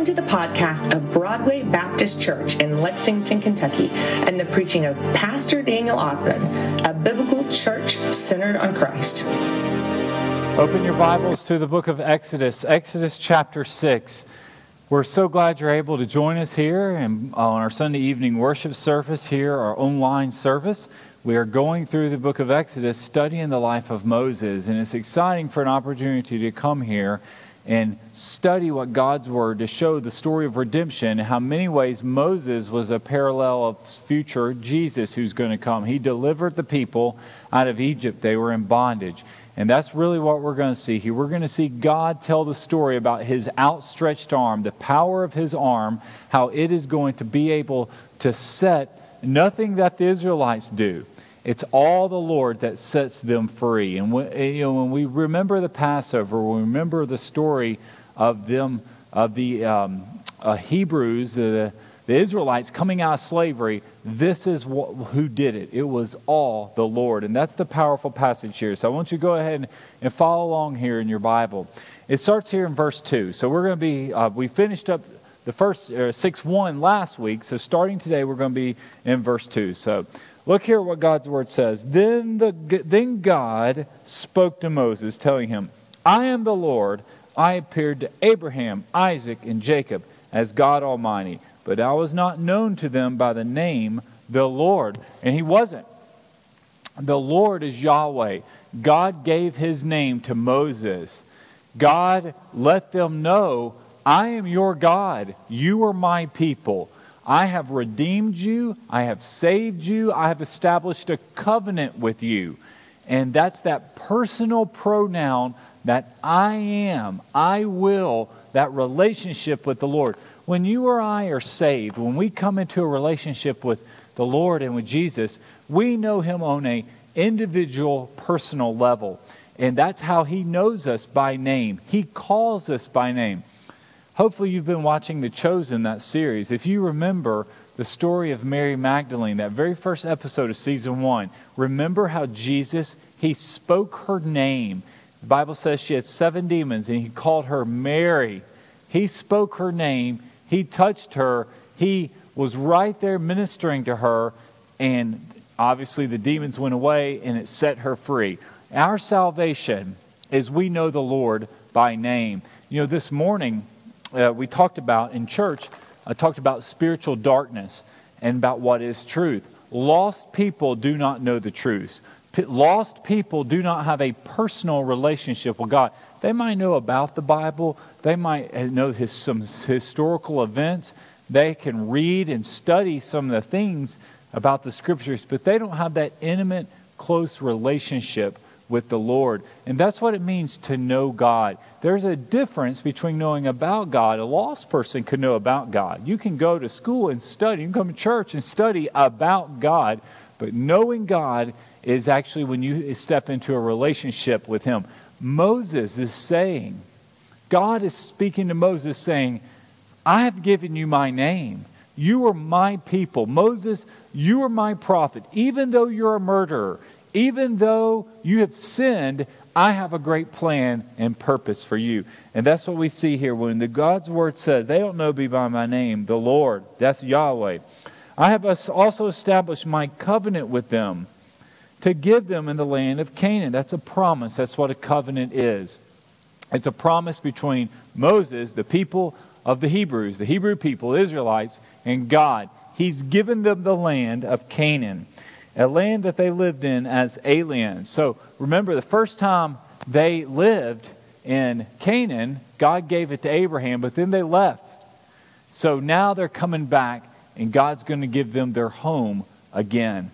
Welcome to the podcast of Broadway Baptist Church in Lexington, Kentucky, and the preaching of Pastor Daniel Othman, a biblical church centered on Christ. Open your Bibles to the book of Exodus, Exodus chapter 6. We're so glad you're able to join us here and on our Sunday evening worship service here, our online service. We are going through the book of Exodus, studying the life of Moses, and it's exciting for an opportunity to come here and study what God's Word to show the story of redemption, how many ways Moses was a parallel of future Jesus who's going to come. He delivered the people out of Egypt, they were in bondage. And that's really what we're going to see here. We're going to see God tell the story about his outstretched arm, the power of his arm, how it is going to be able to set nothing that the Israelites do it's all the Lord that sets them free. And when, you know, when we remember the Passover, we remember the story of them, of the um, uh, Hebrews, uh, the Israelites coming out of slavery, this is who did it. It was all the Lord. And that's the powerful passage here. So I want you to go ahead and, and follow along here in your Bible. It starts here in verse 2. So we're going to be, uh, we finished up the first uh, 6 1 last week. So starting today, we're going to be in verse 2. So Look here what God's word says. Then, the, then God spoke to Moses, telling him, I am the Lord. I appeared to Abraham, Isaac, and Jacob as God Almighty, but I was not known to them by the name the Lord. And he wasn't. The Lord is Yahweh. God gave his name to Moses. God let them know, I am your God. You are my people. I have redeemed you, I have saved you, I have established a covenant with you. And that's that personal pronoun that I am, I will, that relationship with the Lord. When you or I are saved, when we come into a relationship with the Lord and with Jesus, we know him on a individual personal level. And that's how he knows us by name. He calls us by name. Hopefully, you've been watching The Chosen, that series. If you remember the story of Mary Magdalene, that very first episode of season one, remember how Jesus, he spoke her name. The Bible says she had seven demons, and he called her Mary. He spoke her name, he touched her, he was right there ministering to her, and obviously the demons went away and it set her free. Our salvation is we know the Lord by name. You know, this morning, uh, we talked about in church, I talked about spiritual darkness and about what is truth. Lost people do not know the truth. P- lost people do not have a personal relationship with God. They might know about the Bible, they might know his, some historical events, they can read and study some of the things about the scriptures, but they don't have that intimate, close relationship with the Lord. And that's what it means to know God. There's a difference between knowing about God. A lost person can know about God. You can go to school and study, you can come to church and study about God, but knowing God is actually when you step into a relationship with Him. Moses is saying, God is speaking to Moses saying, I have given you my name. You are my people. Moses, you are my prophet. Even though you're a murderer, even though you have sinned, I have a great plan and purpose for you. And that's what we see here when the God's word says, they don't know me by my name, the Lord, that's Yahweh. I have also established my covenant with them to give them in the land of Canaan. That's a promise. That's what a covenant is. It's a promise between Moses, the people of the Hebrews, the Hebrew people, Israelites, and God. He's given them the land of Canaan a land that they lived in as aliens. So remember, the first time they lived in Canaan, God gave it to Abraham, but then they left. So now they're coming back, and God's going to give them their home again.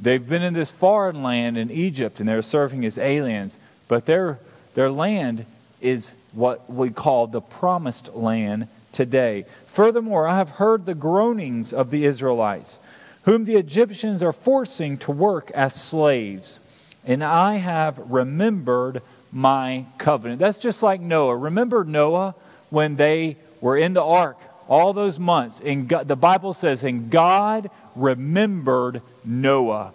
They've been in this foreign land in Egypt, and they're serving as aliens, but their, their land is what we call the promised land today. Furthermore, I have heard the groanings of the Israelites whom the Egyptians are forcing to work as slaves. And I have remembered my covenant. That's just like Noah. Remember Noah when they were in the ark all those months? And God, the Bible says, and God remembered Noah.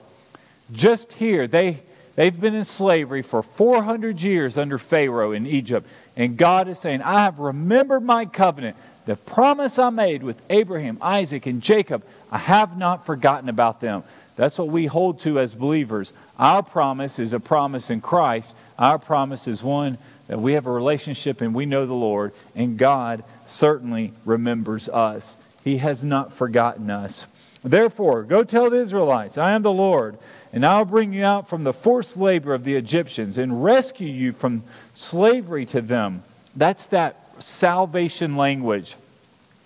Just here, they, they've been in slavery for 400 years under Pharaoh in Egypt. And God is saying, I have remembered my covenant, the promise I made with Abraham, Isaac, and Jacob. I have not forgotten about them. That's what we hold to as believers. Our promise is a promise in Christ. Our promise is one that we have a relationship and we know the Lord, and God certainly remembers us. He has not forgotten us. Therefore, go tell the Israelites, I am the Lord, and I'll bring you out from the forced labor of the Egyptians and rescue you from slavery to them. That's that salvation language.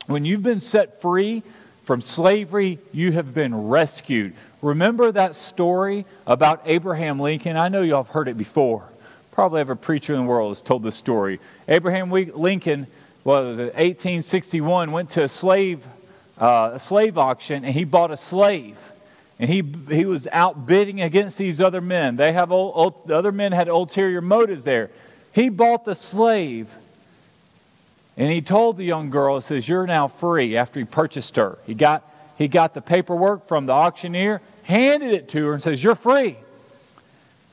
When you've been set free from slavery, you have been rescued. Remember that story about Abraham Lincoln? I know y'all have heard it before. Probably every preacher in the world has told this story. Abraham Lincoln was it 1861 went to a slave uh, a slave auction and he bought a slave and he he was out bidding against these other men they have old, old, the other men had ulterior motives there he bought the slave and he told the young girl he says you're now free after he purchased her he got he got the paperwork from the auctioneer handed it to her and says you're free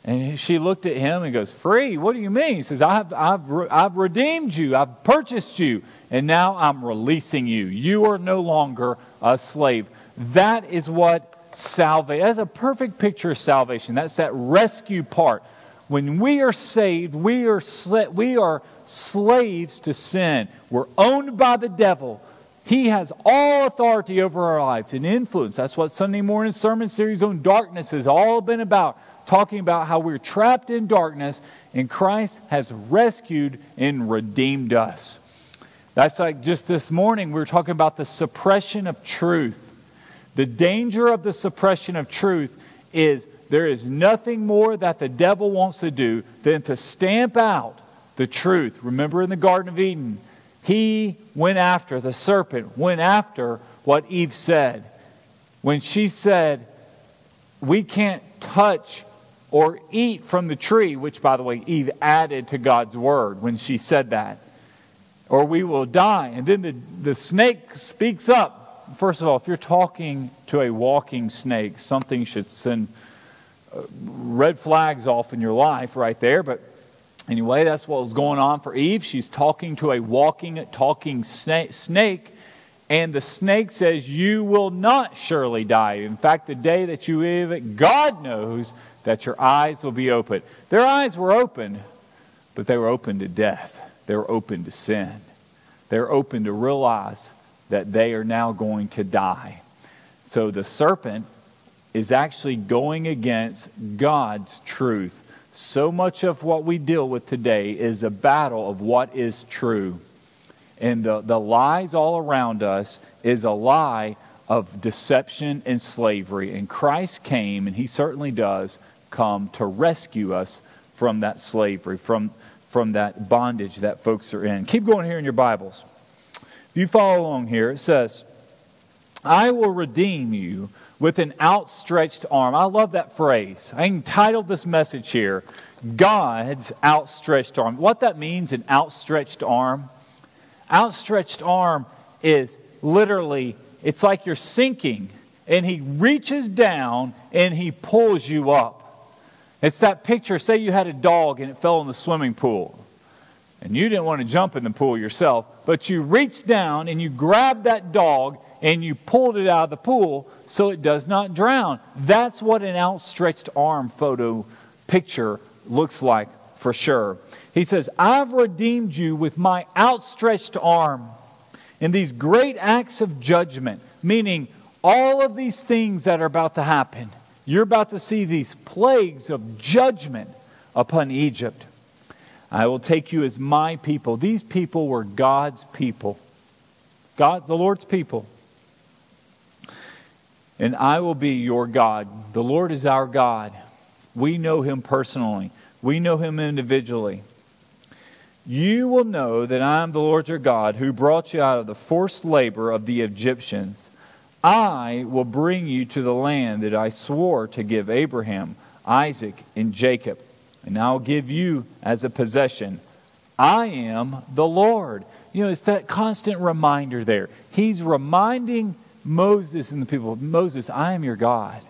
and she looked at him and goes, Free? What do you mean? He says, I've, I've, I've redeemed you, I've purchased you, and now I'm releasing you. You are no longer a slave. That is what salvation, that's a perfect picture of salvation. That's that rescue part. When we are saved, we are, we are slaves to sin. We're owned by the devil. He has all authority over our lives and influence. That's what Sunday morning sermon series on darkness has all been about talking about how we're trapped in darkness and Christ has rescued and redeemed us. That's like just this morning, we were talking about the suppression of truth. The danger of the suppression of truth is there is nothing more that the devil wants to do than to stamp out the truth. Remember in the Garden of Eden, he went after, the serpent went after what Eve said. When she said, We can't touch or eat from the tree, which, by the way, Eve added to God's word when she said that, or we will die. And then the, the snake speaks up. First of all, if you're talking to a walking snake, something should send red flags off in your life right there. But anyway, that's what was going on for Eve. She's talking to a walking, talking snake. And the snake says, You will not surely die. In fact, the day that you live God knows that your eyes will be open. Their eyes were open, but they were open to death. They were open to sin. They're open to realize that they are now going to die. So the serpent is actually going against God's truth. So much of what we deal with today is a battle of what is true. And the, the lies all around us is a lie of deception and slavery. And Christ came, and He certainly does, come to rescue us from that slavery, from, from that bondage that folks are in. Keep going here in your Bibles. If you follow along here, it says, I will redeem you with an outstretched arm. I love that phrase. I entitled this message here, God's outstretched arm. What that means, an outstretched arm? Outstretched arm is literally, it's like you're sinking, and He reaches down and He pulls you up. It's that picture say you had a dog and it fell in the swimming pool. And you didn't want to jump in the pool yourself, but you reached down and you grabbed that dog and you pulled it out of the pool so it does not drown. That's what an outstretched arm photo picture looks like for sure. He says, I've redeemed you with my outstretched arm in these great acts of judgment, meaning all of these things that are about to happen you're about to see these plagues of judgment upon Egypt. I will take you as my people. These people were God's people, God, the Lord's people. And I will be your God. The Lord is our God. We know him personally, we know him individually. You will know that I am the Lord your God who brought you out of the forced labor of the Egyptians. I will bring you to the land that I swore to give Abraham, Isaac, and Jacob, and I'll give you as a possession. I am the Lord. You know, it's that constant reminder there. He's reminding Moses and the people Moses, I am your God.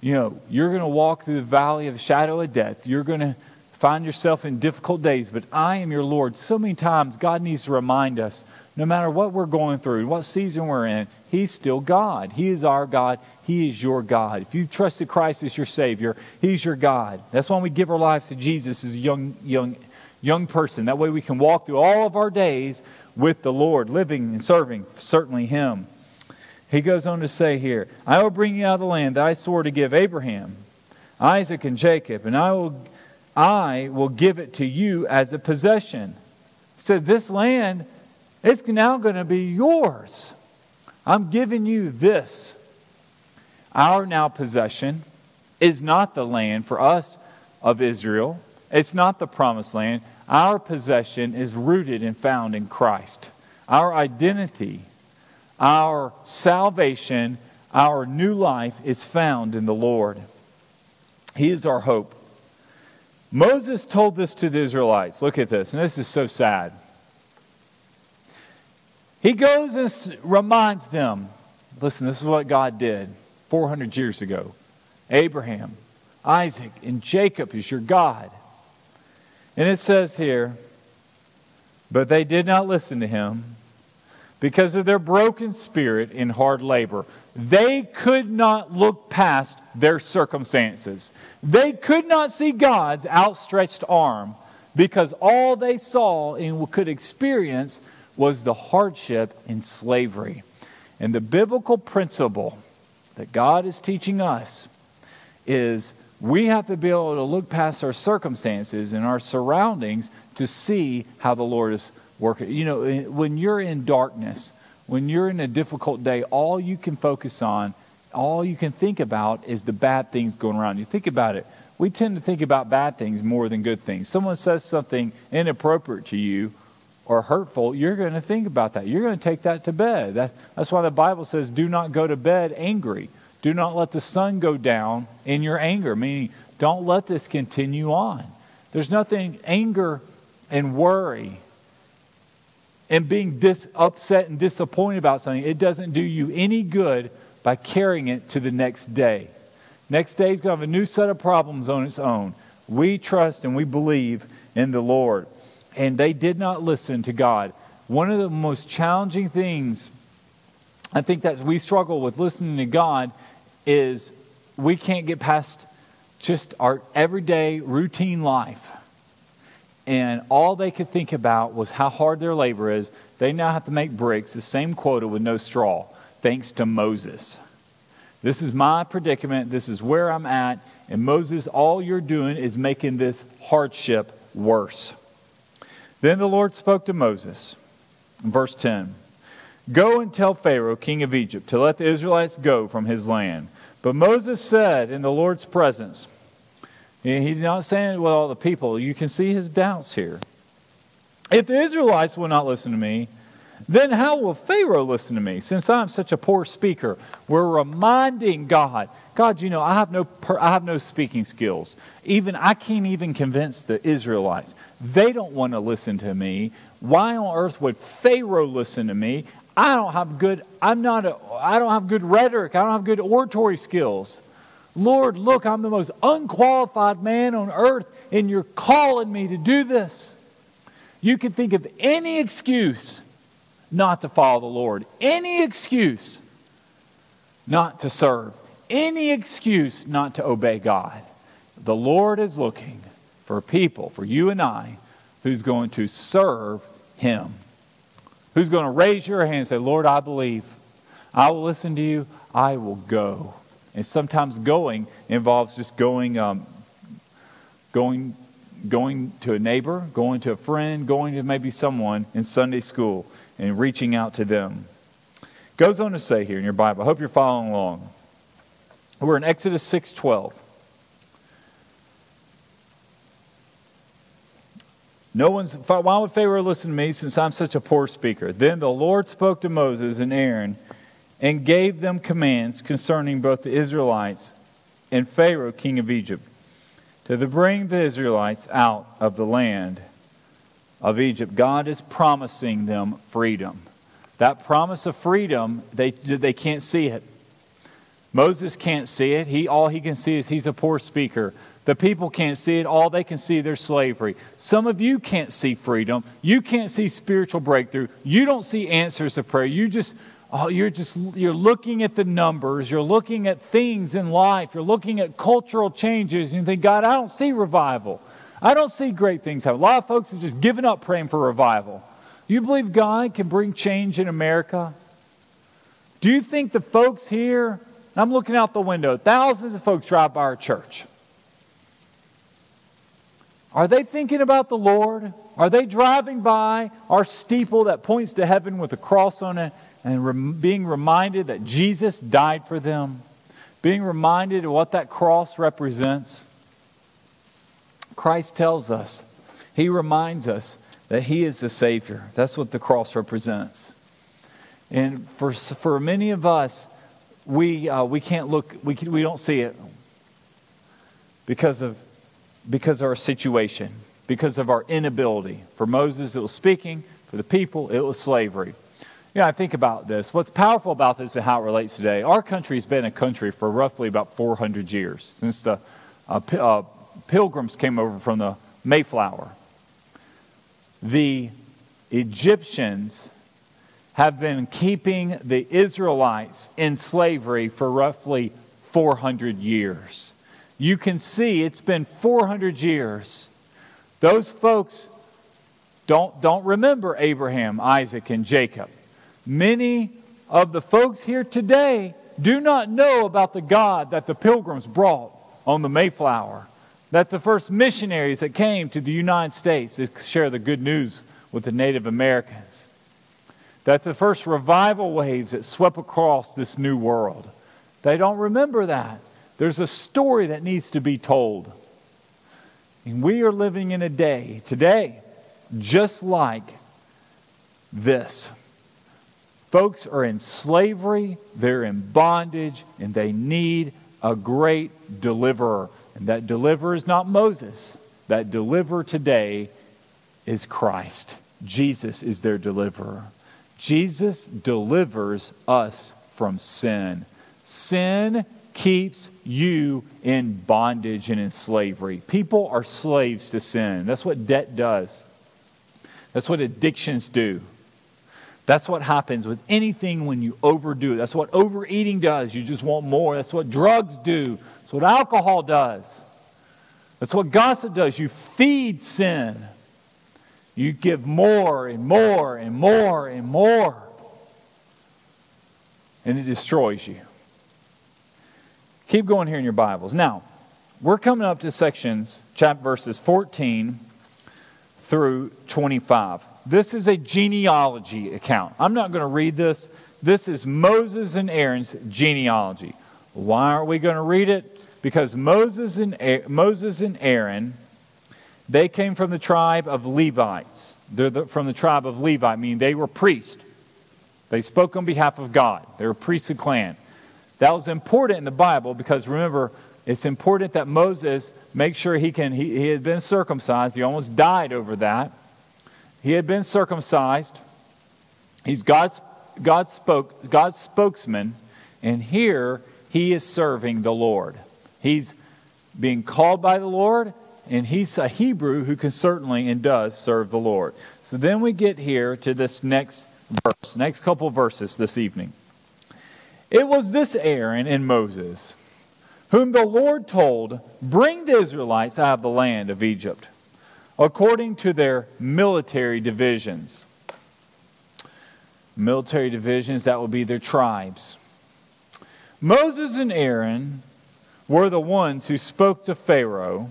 You know, you're going to walk through the valley of the shadow of death. You're going to find yourself in difficult days, but I am your Lord. So many times, God needs to remind us no matter what we're going through, what season we're in, He's still God. He is our God. He is your God. If you've trusted Christ as your Savior, He's your God. That's why we give our lives to Jesus as a young, young, young person. That way we can walk through all of our days with the Lord, living and serving certainly Him. He goes on to say here, I will bring you out of the land that I swore to give Abraham, Isaac, and Jacob, and I will I will give it to you as a possession. He says, This land, it's now going to be yours. I'm giving you this. Our now possession is not the land for us of Israel, it's not the promised land. Our possession is rooted and found in Christ. Our identity, our salvation, our new life is found in the Lord. He is our hope. Moses told this to the Israelites. Look at this, and this is so sad. He goes and reminds them listen, this is what God did 400 years ago. Abraham, Isaac, and Jacob is your God. And it says here, but they did not listen to him because of their broken spirit in hard labor. They could not look past their circumstances. They could not see God's outstretched arm because all they saw and could experience was the hardship in slavery. And the biblical principle that God is teaching us is we have to be able to look past our circumstances and our surroundings to see how the Lord is working. You know, eh, when you're in darkness, when you're in a difficult day, all you can focus on, all you can think about is the bad things going around. You think about it. We tend to think about bad things more than good things. Someone says something inappropriate to you or hurtful, you're going to think about that. You're going to take that to bed. That, that's why the Bible says, do not go to bed angry. Do not let the sun go down in your anger, meaning don't let this continue on. There's nothing, anger and worry and being dis- upset and disappointed about something, it doesn't do you any good by carrying it to the next day. Next day is going to have a new set of problems on its own. We trust and we believe in the Lord. And they did not listen to God. One of the most challenging things I think that we struggle with listening to God is we can't get past just our everyday routine life and all they could think about was how hard their labor is. They now have to make bricks, the same quota with no straw, thanks to Moses. This is my predicament. This is where I'm at. And Moses, all you're doing is making this hardship worse. Then the Lord spoke to Moses. Verse 10 Go and tell Pharaoh, king of Egypt, to let the Israelites go from his land. But Moses said in the Lord's presence, He's not saying it with all the people. You can see his doubts here. If the Israelites will not listen to me, then how will Pharaoh listen to me since I'm such a poor speaker? We're reminding God, God, you know, I have no, I have no speaking skills. Even I can't even convince the Israelites. They don't want to listen to me. Why on earth would Pharaoh listen to me? I don't have good, I'm not a, I don't have good rhetoric. I don't have good oratory skills. Lord, look, I'm the most unqualified man on earth, and you're calling me to do this. You can think of any excuse not to follow the Lord, any excuse not to serve, any excuse not to obey God. The Lord is looking for people, for you and I, who's going to serve Him. Who's going to raise your hand and say, Lord, I believe. I will listen to you. I will go. And sometimes going involves just going, um, going, going to a neighbor, going to a friend, going to maybe someone in Sunday school and reaching out to them. Goes on to say here in your Bible, I hope you're following along. We're in Exodus 6:12. No one's why would Pharaoh listen to me since I'm such a poor speaker? Then the Lord spoke to Moses and Aaron and gave them commands concerning both the Israelites and Pharaoh, king of Egypt, to bring the Israelites out of the land of Egypt. God is promising them freedom. That promise of freedom, they, they can't see it. Moses can't see it. He, all he can see is he's a poor speaker. The people can't see it. All they can see their slavery. Some of you can't see freedom. You can't see spiritual breakthrough. You don't see answers to prayer. You just oh, you're just you're looking at the numbers. You're looking at things in life. You're looking at cultural changes. And you think, God, I don't see revival. I don't see great things happen. A lot of folks have just given up praying for revival. Do you believe God can bring change in America? Do you think the folks here, I'm looking out the window, thousands of folks drive by our church. Are they thinking about the Lord? Are they driving by our steeple that points to heaven with a cross on it and being reminded that Jesus died for them? Being reminded of what that cross represents? Christ tells us, He reminds us that He is the Savior. That's what the cross represents. And for, for many of us, we, uh, we can't look, we, can, we don't see it because of, because of our situation, because of our inability. For Moses, it was speaking. For the people, it was slavery. Yeah, I think about this. What's powerful about this and how it relates today, our country's been a country for roughly about 400 years, since the uh, uh, pilgrims came over from the Mayflower. The Egyptians have been keeping the Israelites in slavery for roughly 400 years. You can see it's been 400 years. Those folks don't, don't remember Abraham, Isaac, and Jacob. Many of the folks here today do not know about the God that the pilgrims brought on the Mayflower, that the first missionaries that came to the United States to share the good news with the Native Americans that the first revival waves that swept across this new world, they don't remember that. There's a story that needs to be told. And we are living in a day today just like this. Folks are in slavery, they're in bondage, and they need a great deliverer. And that deliverer is not Moses. That deliverer today is Christ. Jesus is their deliverer. Jesus delivers us from sin. Sin keeps you in bondage and in slavery. People are slaves to sin. That's what debt does, that's what addictions do. That's what happens with anything when you overdo it. That's what overeating does. You just want more. That's what drugs do. That's what alcohol does. That's what gossip does. You feed sin. You give more and more and more and more, and it destroys you. Keep going here in your Bibles. Now, we're coming up to sections, chapter verses 14 through 25. This is a genealogy account. I'm not going to read this. This is Moses and Aaron's genealogy. Why aren't we going to read it? Because Moses and, Moses and Aaron they came from the tribe of Levites. They're the, from the tribe of Levi, meaning they were priests. They spoke on behalf of God. They were priests priestly clan. That was important in the Bible because remember, it's important that Moses make sure he can. He, he had been circumcised. He almost died over that. He had been circumcised. He's God's, God's, spoke, God's spokesman, and here he is serving the Lord. He's being called by the Lord, and he's a Hebrew who can certainly and does serve the Lord. So then we get here to this next verse, next couple verses this evening. It was this Aaron and Moses whom the Lord told, Bring the Israelites out of the land of Egypt, according to their military divisions. Military divisions, that would be their tribes. Moses and Aaron were the ones who spoke to Pharaoh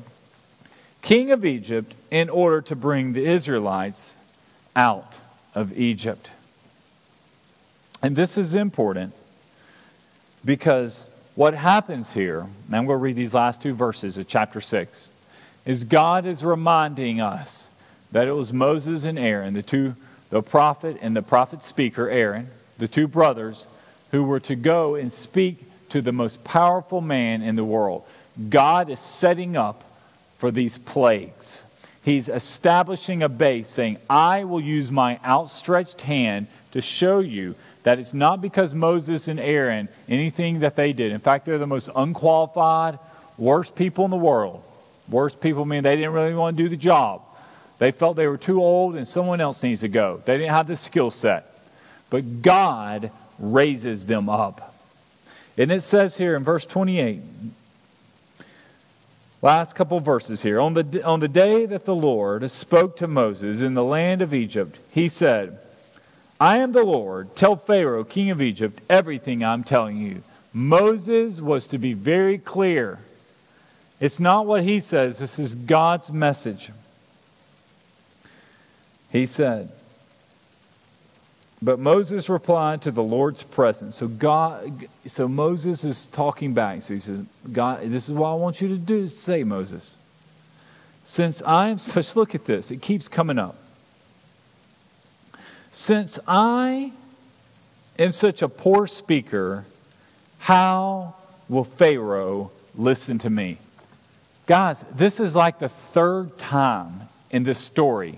king of Egypt, in order to bring the Israelites out of Egypt. And this is important because what happens here, and I'm going to read these last two verses of chapter 6, is God is reminding us that it was Moses and Aaron, the two, the prophet and the prophet speaker, Aaron, the two brothers, who were to go and speak to the most powerful man in the world. God is setting up for these plagues. He's establishing a base, saying, I will use my outstretched hand to show you that it's not because Moses and Aaron, anything that they did. In fact, they're the most unqualified, worst people in the world. Worst people mean they didn't really want to do the job. They felt they were too old and someone else needs to go. They didn't have the skill set. But God raises them up. And it says here in verse 28, last couple verses here. On the, on the day that the Lord spoke to Moses in the land of Egypt, he said, I am the Lord. Tell Pharaoh, king of Egypt, everything I'm telling you. Moses was to be very clear. It's not what he says, this is God's message. He said, but Moses replied to the Lord's presence. So God, so Moses is talking back. So he says, God, this is what I want you to do. Say, Moses, since I am such, look at this. It keeps coming up. Since I am such a poor speaker, how will Pharaoh listen to me? Guys, this is like the third time in this story.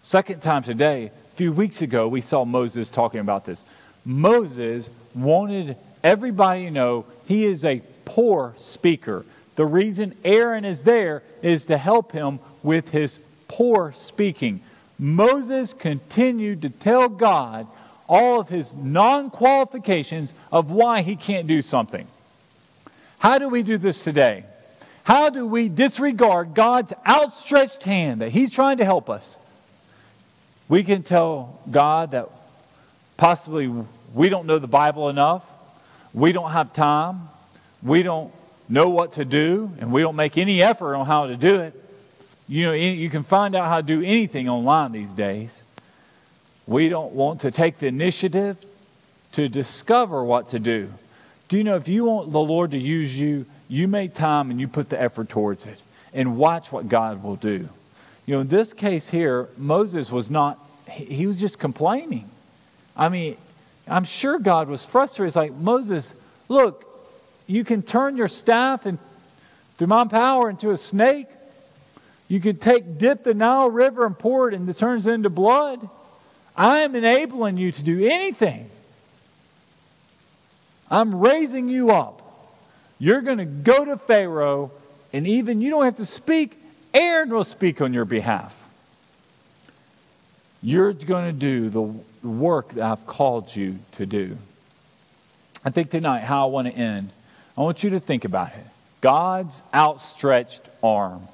Second time today a few weeks ago, we saw Moses talking about this. Moses wanted everybody to know he is a poor speaker. The reason Aaron is there is to help him with his poor speaking. Moses continued to tell God all of his non qualifications of why he can't do something. How do we do this today? How do we disregard God's outstretched hand that he's trying to help us? We can tell God that possibly we don't know the Bible enough, we don't have time, we don't know what to do, and we don't make any effort on how to do it. You know, you can find out how to do anything online these days. We don't want to take the initiative to discover what to do. Do you know if you want the Lord to use you, you make time and you put the effort towards it and watch what God will do. You know, in this case here, Moses was not, he was just complaining. I mean, I'm sure God was frustrated. It's like, Moses, look, you can turn your staff and through my power into a snake. You could take, dip the Nile River and pour it and it turns into blood. I am enabling you to do anything. I'm raising you up. You're going to go to Pharaoh, and even you don't have to speak Aaron will speak on your behalf. You're going to do the work that I've called you to do. I think tonight how I want to end. I want you to think about it. God's outstretched arm.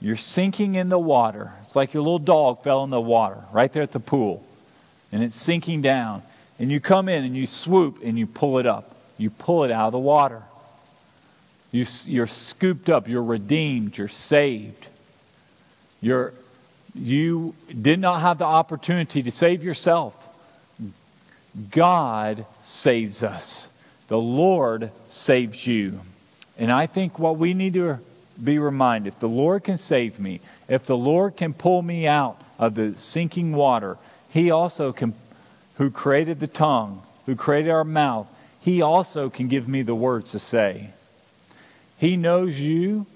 You're sinking in the water. It's like your little dog fell in the water right there at the pool, and it's sinking down. And you come in and you swoop and you pull it up. You pull it out of the water. You, you're scooped up. You're redeemed. You're saved. You're, you did not have the opportunity to save yourself. God saves us. The Lord saves you. And I think what we need to be reminded if the Lord can save me, if the Lord can pull me out of the sinking water, He also can, who created the tongue, who created our mouth, He also can give me the words to say. He knows you,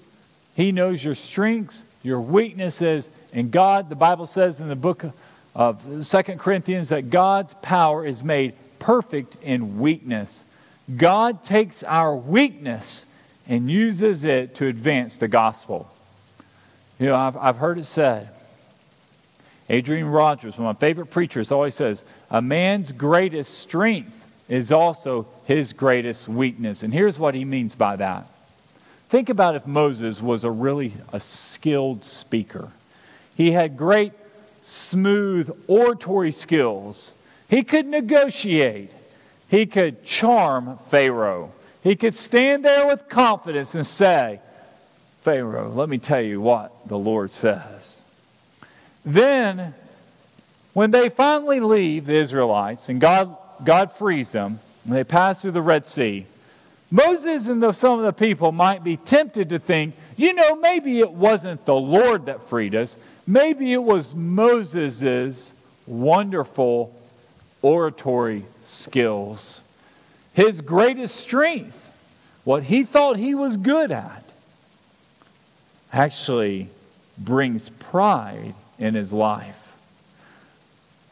He knows your strengths, your weaknesses. And God, the Bible says in the book of Second Corinthians that God's power is made perfect in weakness. God takes our weakness and uses it to advance the gospel. You know, I've, I've heard it said, Adrian Rogers, one of my favorite preachers, always says, a man's greatest strength is also his greatest weakness. And here's what he means by that Think about if Moses was a really a skilled speaker. He had great smooth oratory skills. He could negotiate. He could charm Pharaoh. He could stand there with confidence and say, Pharaoh, let me tell you what the Lord says. Then, when they finally leave the Israelites and God, God frees them, and they pass through the Red Sea, Moses and the, some of the people might be tempted to think, you know, maybe it wasn't the Lord that freed us. Maybe it was Moses' wonderful oratory skills, his greatest strength, what he thought he was good at. Actually, brings pride in his life.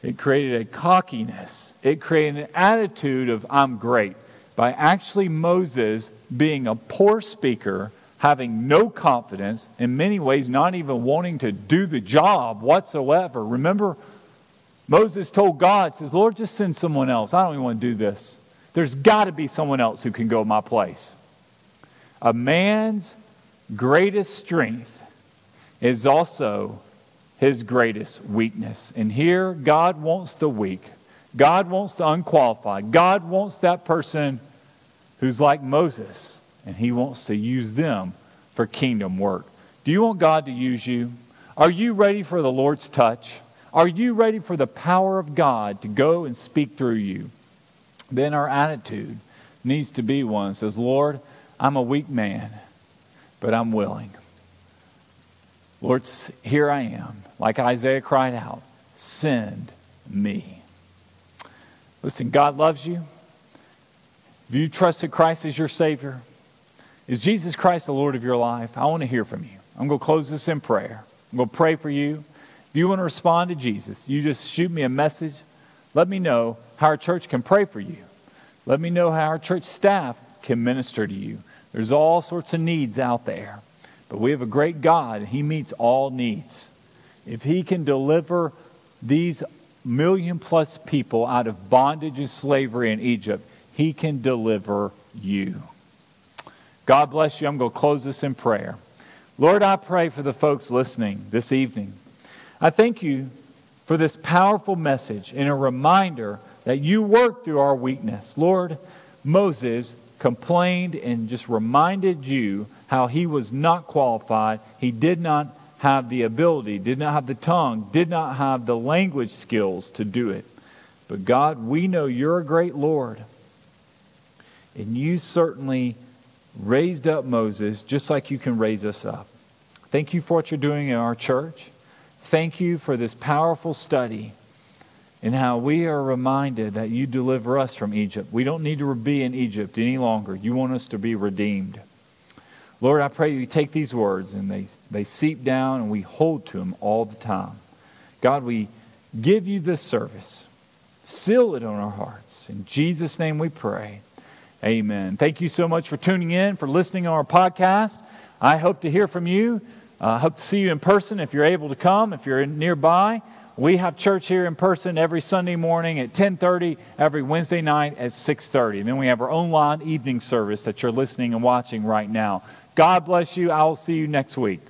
It created a cockiness. It created an attitude of, I'm great. By actually Moses being a poor speaker, having no confidence, in many ways, not even wanting to do the job whatsoever. Remember, Moses told God, says, Lord, just send someone else. I don't even want to do this. There's got to be someone else who can go my place. A man's greatest strength is also his greatest weakness. And here, God wants the weak. God wants the unqualified. God wants that person who's like Moses, and he wants to use them for kingdom work. Do you want God to use you? Are you ready for the Lord's touch? Are you ready for the power of God to go and speak through you? Then our attitude needs to be one that says, Lord, I'm a weak man, but I'm willing. Lord, here I am. Like Isaiah cried out, send me. Listen, God loves you. Have you trusted Christ as your Savior? Is Jesus Christ the Lord of your life? I want to hear from you. I'm going to close this in prayer. I'm going to pray for you. If you want to respond to Jesus, you just shoot me a message. Let me know how our church can pray for you. Let me know how our church staff can minister to you. There's all sorts of needs out there. But we have a great God, and He meets all needs. If He can deliver these million plus people out of bondage and slavery in Egypt, He can deliver you. God bless you. I'm going to close this in prayer. Lord, I pray for the folks listening this evening. I thank you for this powerful message and a reminder that you work through our weakness. Lord, Moses complained and just reminded you how he was not qualified. He did not have the ability, did not have the tongue, did not have the language skills to do it. But God, we know you're a great Lord. And you certainly raised up Moses just like you can raise us up. Thank you for what you're doing in our church. Thank you for this powerful study and how we are reminded that you deliver us from Egypt. We don't need to be in Egypt any longer. You want us to be redeemed. Lord, I pray you take these words and they, they seep down and we hold to them all the time. God, we give you this service. Seal it on our hearts. In Jesus' name we pray. Amen. Thank you so much for tuning in, for listening on our podcast. I hope to hear from you. I uh, hope to see you in person if you're able to come, if you're nearby. We have church here in person every Sunday morning at 10:30, every Wednesday night at 6:30. And then we have our online evening service that you're listening and watching right now. God bless you. I will see you next week.